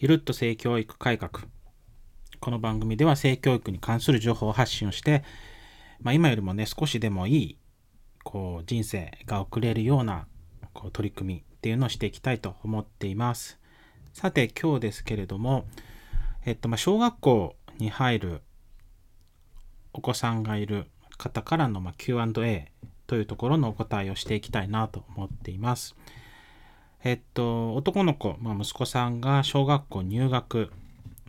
ゆるっと性教育改革。この番組では性教育に関する情報を発信をして、まあ、今よりもね、少しでもいい、こう、人生が送れるような、こう、取り組みっていうのをしていきたいと思っています。さて、今日ですけれども、えっと、まあ、小学校に入るお子さんがいる方からの、ま Q&A というところのお答えをしていきたいなと思っています。えっと、男の子、まあ、息子さんが小学校入学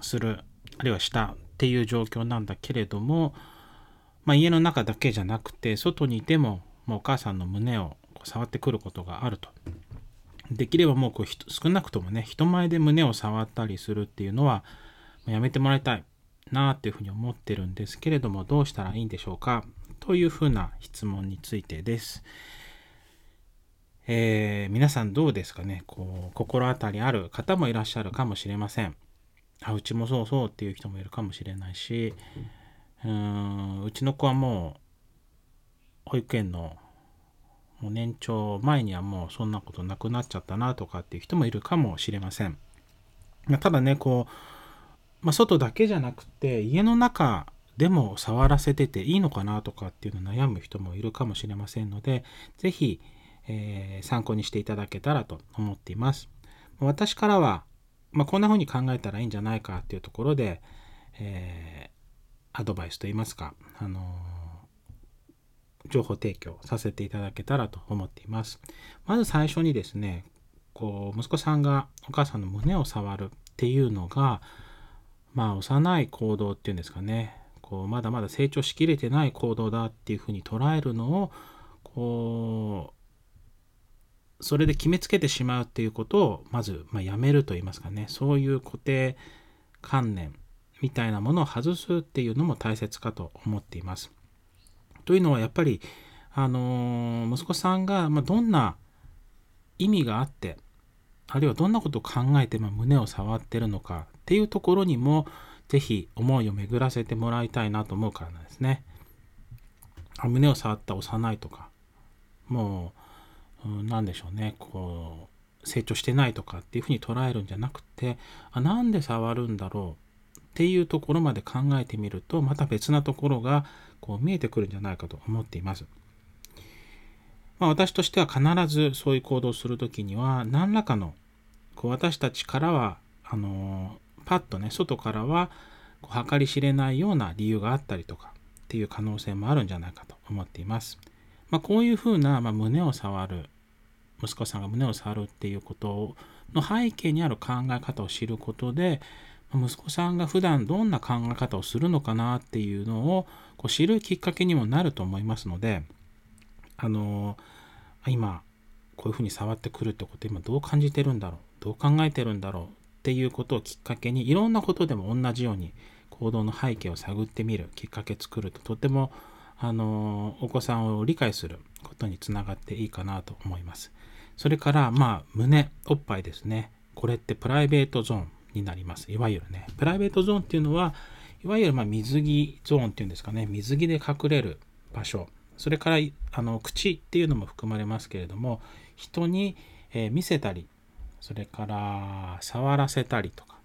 する、あるいはしたっていう状況なんだけれども、まあ、家の中だけじゃなくて、外にいても、もうお母さんの胸を触ってくることがあると。できればもうこう少なくともね、人前で胸を触ったりするっていうのは、やめてもらいたいなっていうふうに思ってるんですけれども、どうしたらいいんでしょうか？というふうな質問についてです。えー、皆さんどうですかね？こう心当たりある方もいらっしゃるかもしれません。あうちもそうそうっていう人もいるかもしれないしうーんうちの子はもう保育園のもう年長前にはもうそんなことなくなっちゃったなとかっていう人もいるかもしれません。ただねこう、まあ、外だけじゃなくて家の中でも触らせてていいのかなとかっていうの悩む人もいるかもしれませんので是非えー、参考にしていただけたらと思っています。私からは、まあ、こんな風に考えたらいいんじゃないかっていうところで、えー、アドバイスといいますか、あのー、情報提供させていただけたらと思っています。まず最初にですね、こう息子さんがお母さんの胸を触るっていうのが、まあ幼い行動っていうんですかね、こうまだまだ成長しきれてない行動だっていうふうに捉えるのをこうそれで決めつけてしまうっていうことをまず、まあ、やめると言いますかねそういう固定観念みたいなものを外すっていうのも大切かと思っています。というのはやっぱりあの息子さんが、まあ、どんな意味があってあるいはどんなことを考えて、まあ、胸を触ってるのかっていうところにも是非思いを巡らせてもらいたいなと思うからなんですね。胸を触った幼いとかもう何でしょうねこう成長してないとかっていうふうに捉えるんじゃなくてあなんで触るんだろうっていうところまで考えてみるとまた別なところがこう見えてくるんじゃないかと思っています。まあ、私としては必ずそういう行動をする時には何らかのこう私たちからはあのパッとね外からはこう計り知れないような理由があったりとかっていう可能性もあるんじゃないかと思っています。まあ、こういうふうな、まあ、胸を触る息子さんが胸を触るっていうことの背景にある考え方を知ることで息子さんが普段どんな考え方をするのかなっていうのをこう知るきっかけにもなると思いますのであの今こういうふうに触ってくるってこと今どう感じてるんだろうどう考えてるんだろうっていうことをきっかけにいろんなことでも同じように行動の背景を探ってみるきっかけ作るととてもあのお子さんを理解することにつながっていいかなと思います。それから、まあ、胸、おっぱいですね。これってプライベートゾーンになります。いわゆるね。プライベートゾーンっていうのは、いわゆるま水着ゾーンっていうんですかね。水着で隠れる場所。それから、あの、口っていうのも含まれますけれども、人に、え、見せたり、それから触らせたりとか、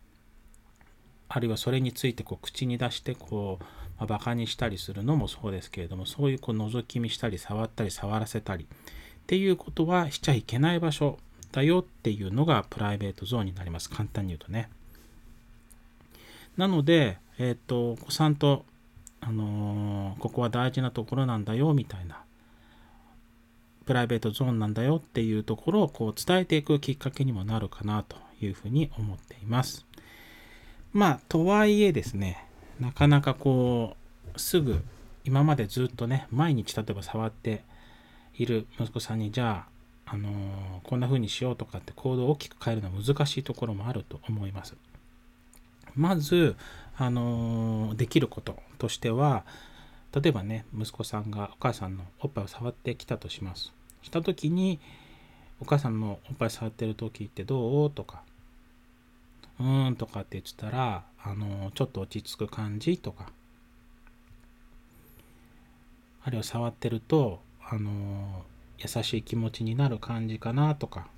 あるいはそれについてこう口に出してこうまあ、バカにしたりするのもそうですけれどもそういうこう覗き見したり触ったり触らせたりっていうことはしちゃいけない場所だよっていうのがプライベートゾーンになります。簡単に言うとね。なので、えっ、ー、とお子さんと、あのー、ここは大事なところなんだよみたいなプライベートゾーンなんだよっていうところをこう伝えていくきっかけにもなるかなというふうに思っています。まあとはいえですねなかなかこうすぐ今までずっとね毎日例えば触っている息子さんにじゃあ、あのー、こんな風にしようとかって行動を大きく変えるのは難しいところもあると思います。まず、あのー、できることとしては例えばね息子さんがお母さんのおっぱいを触ってきたとします。した時にお母さんのおっぱい触ってる時ってどう？とかうーんとかって言ってたら、あの、ちょっと落ち着く感じとか、あるいは触ってると、あの、優しい気持ちになる感じかなとか、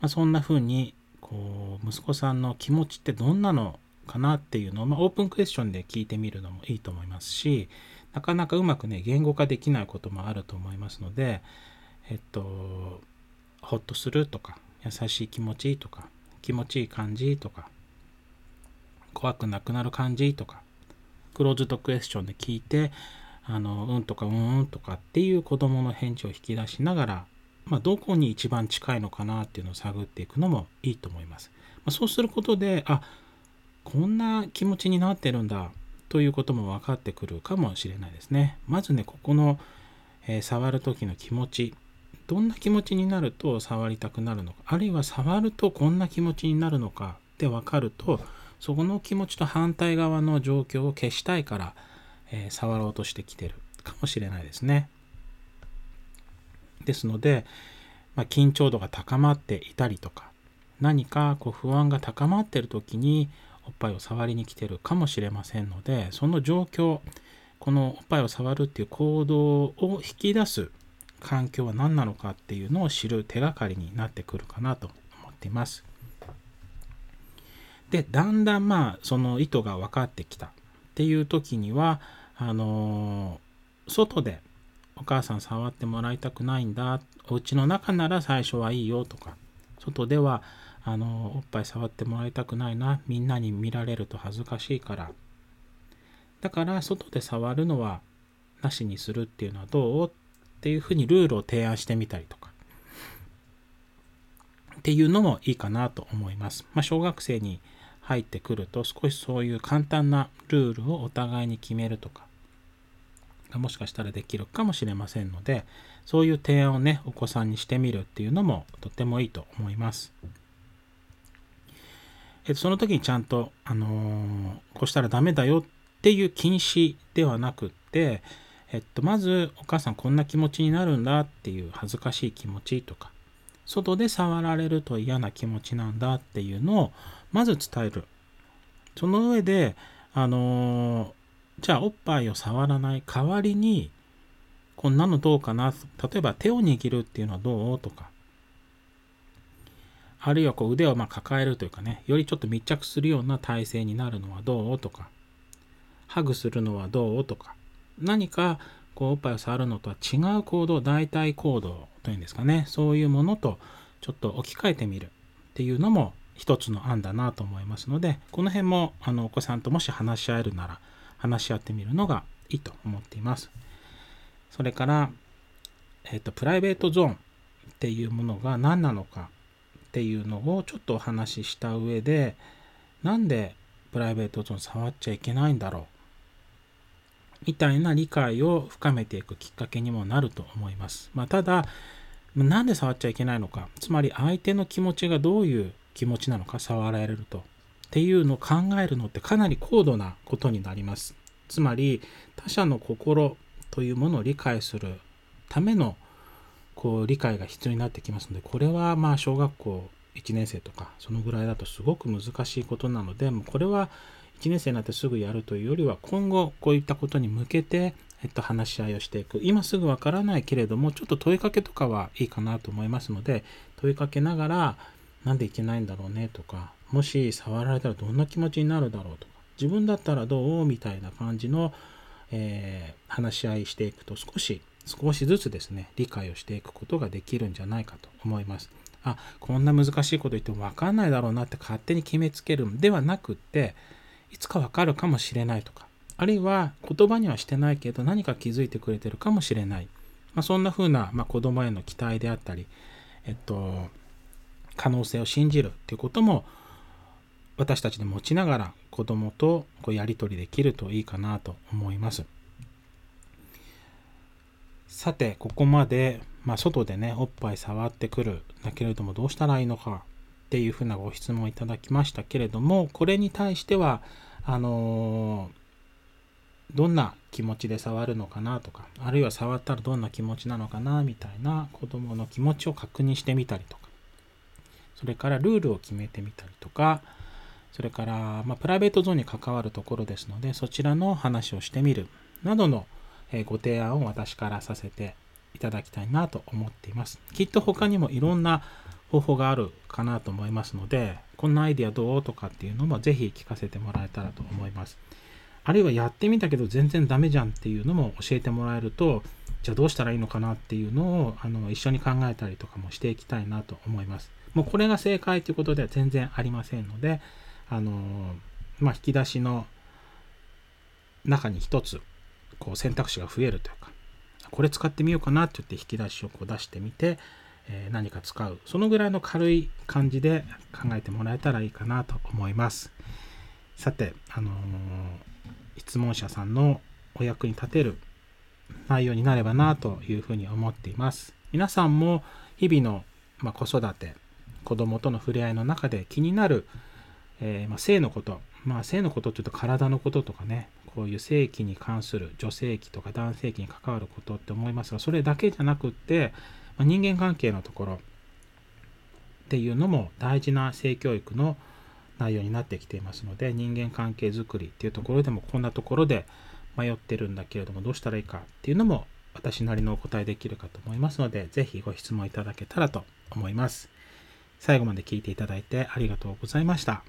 まあ、そんな風にこう息子さんの気持ちってどんなのかなっていうのを、まあ、オープンクエスチョンで聞いてみるのもいいと思いますしなかなかうまくね言語化できないこともあると思いますのでえっとほっとするとか優しい気持ちとか気持ちいい感じとか怖くなくなる感じとかクローズドクエスチョンで聞いてあのうんとかうんうんとかっていう子供の返事を引き出しながら、まあ、どこに一番近いのかなっていうのを探っていくのもいいと思います。まあ、そうすることであこんな気持ちになってるんだということも分かってくるかもしれないですね。まずねここの、えー、触る時の気持ちどんな気持ちになると触りたくなるのかあるいは触るとこんな気持ちになるのかって分かるとそこの気持ちと反対側の状況を消したいから、えー、触ろうとしてきてるかもしれないですね。ですので、まあ、緊張度が高まっていたりとか何かこう不安が高まっている時におっぱいを触りに来てるかもしれませんのでその状況このおっぱいを触るっていう行動を引き出す環境は何なのかっていうのを知る手がかりになってくるかなと思っています。でだんだんまあその意図が分かってきたっていう時にはあのー、外でお母さん触ってもらいたくないんだお家の中なら最初はいいよとか外ではあのー、おっぱい触ってもらいたくないなみんなに見られると恥ずかしいからだから外で触るのはなしにするっていうのはどう？っっていうふうにルールを提案してみたりとかっていうのもいいかなと思います。まあ、小学生に入ってくると少しそういう簡単なルールをお互いに決めるとかがもしかしたらできるかもしれませんのでそういう提案をねお子さんにしてみるっていうのもとってもいいと思います。え、その時にちゃんと、あのー、こうしたらダメだよっていう禁止ではなくって、えっと、まずお母さんこんな気持ちになるんだっていう恥ずかしい気持ちとか外で触られると嫌な気持ちなんだっていうのをまず伝える。その上で、あのー、じゃあおっぱいを触らない代わりに、こんなのどうかな？例えば手を握るっていうのはどう？とか、あるいはこう腕をま抱えるというかね、よりちょっと密着するような体勢になるのはどう？とか、ハグするのはどう？とか、何かこうおっぱいを触るのとは違う行動、代替行動というんですかね、そういうものとちょっと置き換えてみるっていうのも一つの案だなと思いますのでこの辺もあのお子さんともし話し合えるなら話し合ってみるのがいいと思っています。それから、えっ、ー、とプライベートゾーンっていうものが何なのかっていうのをちょっとお話しした上でなんでプライベートゾーン触っちゃいけないんだろうみたいな理解を深めていくきっかけにもなると思います。まあ、ただ、なんで触っちゃいけないのか、つまり相手の気持ちがどういう気持ちなのか触られると。っていうのを考えるのってかなり高度なことになります。つまり他者の心というものを理解するためのこう理解が必要になってきますのでこれはまあ小学校1年生とかそのぐらいだとすごく難しいことなのでこれは1年生になってすぐやるというよりは今後こういったことに向けて、えっと、話し合いをしていく今すぐわからないけれどもちょっと問いかけとかはいいかなと思いますので問いかけながらなんでいけないんだろうねとか、もし触られたらどんな気持ちになるだろうとか、自分だったらどうみたいな感じの、えー、話し合いしていくと少し、少しずつですね、理解をしていくことができるんじゃないかと思います。あ、こんな難しいこと言っても分かんないだろうなって勝手に決めつけるんではなくって、いつか分かるかもしれないとか、あるいは言葉にはしてないけど何か気づいてくれてるかもしれない。まあ、そんな風な、まあ、子供への期待であったり、えっと、可能性を信じるっていうことも私たちで持ちながら子供とこうやり取りできるといいかなと思います。さて、ここまで、まあ、外でね、おっぱい触ってくるだけれどもどうしたらいいのかっていうふうなご質問をいただきましたけれども、これに対しては、あの、どんな気持ちで触るのかなとか、あるいは触ったらどんな気持ちなのかなみたいな子供の気持ちを確認してみたりとか、それからルールを決めてみたりとか、それから、ま、プライベートゾーンに関わるところですので、そちらの話をしてみるなどのご提案を私からさせていただきたいなと思っています。きっと他にもいろんな方法があるかなと思いますので、こんなアイディアどうとかっていうのもぜひ聞かせてもらえたらと思います。あるいはやってみたけど全然ダメじゃんっていうのも教えてもらえると、じゃあどうしたらいいのかなっていうのをあの一緒に考えたりとかもしていきたいなと思います。もうこれが正解ということでは全然ありませんので、あのまあ、引き出しの中に一つこう選択肢が増えるというか、これ使ってみようかなって言って引き出しをこう出してみて、え、何か使う。そのぐらいの軽い感じで考えてもらえたらいいかなと思います。さて、あのー、質問者さんのお役に立てる内容になればなというふうに思っています。皆さんも日々の、ま、子育て、子供との触れ合いの中で気になる、えー、ま、性のこと、まあ、性のことっていうと体のこととかね、こういう性器に関する女性器とか男性器に関わることって思いますが、それだけじゃなくって、ま、人間関係のところっていうのも大事な性教育の内容になってきていますので、人間関係づくりっていうところでもこんなところで迷ってるんだけれどもどうしたらいいかっていうのも私なりのお答えできるかと思いますので、ぜひご質問いただけたらと思います。最後まで聞いていただいてありがとうございました。